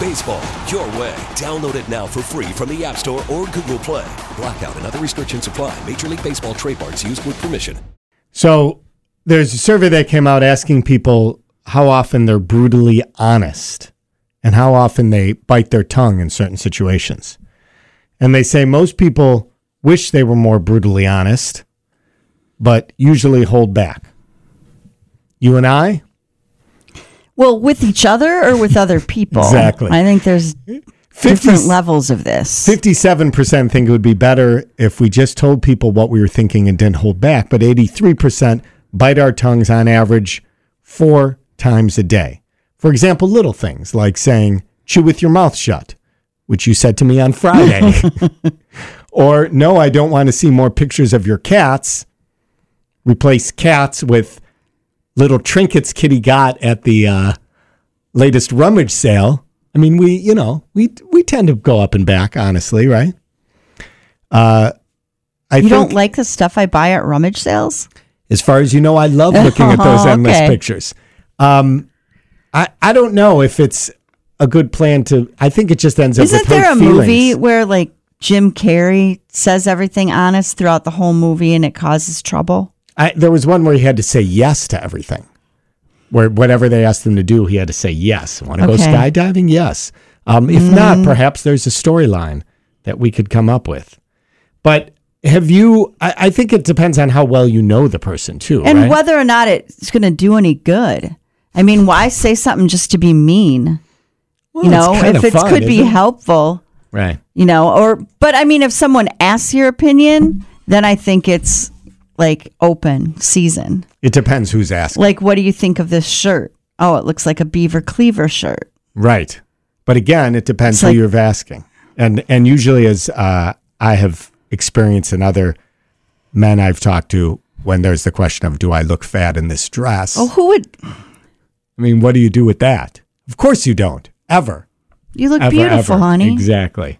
Baseball, your way. Download it now for free from the App Store or Google Play. Blackout and other restrictions apply. Major League Baseball trademarks used with permission. So there's a survey that came out asking people how often they're brutally honest and how often they bite their tongue in certain situations. And they say most people wish they were more brutally honest, but usually hold back. You and I, Well, with each other or with other people? Exactly. I think there's 50 different levels of this. 57% think it would be better if we just told people what we were thinking and didn't hold back, but 83% bite our tongues on average four times a day. For example, little things like saying, chew with your mouth shut, which you said to me on Friday. or, no, I don't want to see more pictures of your cats. Replace cats with little trinkets Kitty got at the uh, latest rummage sale. I mean, we, you know, we we tend to go up and back, honestly, right? Uh, I you don't like the stuff I buy at rummage sales? as far as you know, I love looking at those endless okay. pictures. Um, I I don't know if it's a good plan to. I think it just ends up. Isn't there a feelings. movie where like Jim Carrey says everything honest throughout the whole movie and it causes trouble? I, there was one where he had to say yes to everything. Where whatever they asked him to do, he had to say yes. Want to go skydiving? Yes. Um, if Mm. not, perhaps there's a storyline that we could come up with. But have you? I, I think it depends on how well you know the person too, And right? whether or not it's going to do any good. I mean, why say something just to be mean? Well, you know, if it could be it? helpful, right. you know, or, but I mean, if someone asks your opinion, then I think it's like open season. It depends who's asking. Like, what do you think of this shirt? Oh, it looks like a Beaver Cleaver shirt. Right. But again, it depends It's who like- you're asking. And and usually as uh, I have experienced in other men I've talked to when there's the question of do I look fat in this dress? Oh, who would, I mean, what do you do with that? Of course you don't. Ever. you look ever, beautiful, ever. honey. Exactly.